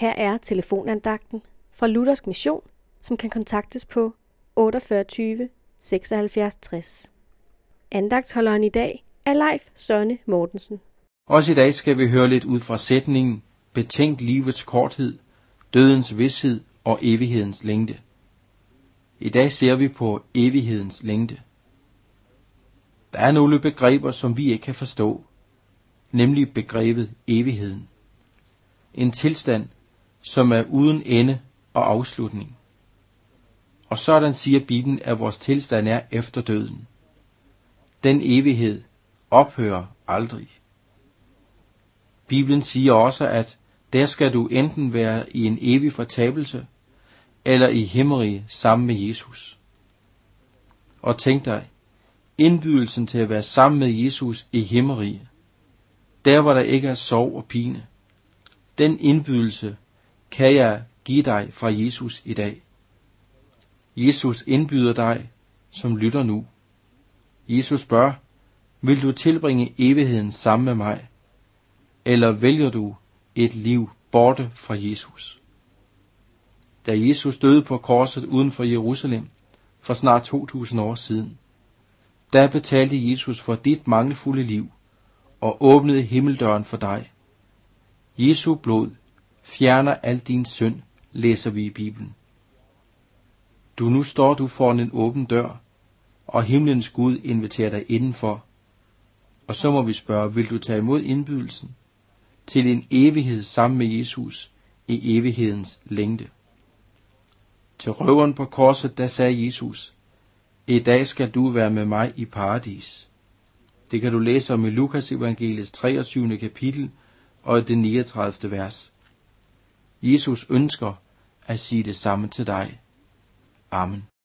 Her er telefonandagten fra Luthersk Mission, som kan kontaktes på 48 76 60. Andagtsholderen i dag er Leif Sønne Mortensen. Også i dag skal vi høre lidt ud fra sætningen Betænk livets korthed, dødens vidshed og evighedens længde. I dag ser vi på evighedens længde. Der er nogle begreber, som vi ikke kan forstå, nemlig begrebet evigheden. En tilstand, som er uden ende og afslutning. Og sådan siger Bibelen, at vores tilstand er efter døden. Den evighed ophører aldrig. Bibelen siger også, at der skal du enten være i en evig fortabelse, eller i himmerige sammen med Jesus. Og tænk dig, indbydelsen til at være sammen med Jesus i himmerige, der hvor der ikke er sorg og pine, den indbydelse kan jeg give dig fra Jesus i dag. Jesus indbyder dig, som lytter nu. Jesus spørger, vil du tilbringe evigheden sammen med mig, eller vælger du et liv borte fra Jesus? Da Jesus døde på korset uden for Jerusalem for snart 2000 år siden, der betalte Jesus for dit mangelfulde liv og åbnede himmeldøren for dig. Jesu blod fjerner al din synd, læser vi i Bibelen. Du nu står du foran en åben dør, og himlens Gud inviterer dig indenfor. Og så må vi spørge, vil du tage imod indbydelsen til en evighed sammen med Jesus i evighedens længde? Til røveren på korset, der sagde Jesus, i dag skal du være med mig i paradis. Det kan du læse om i Lukas evangeliets 23. kapitel og det 39. vers. Jesus ønsker at sige det samme til dig. Amen.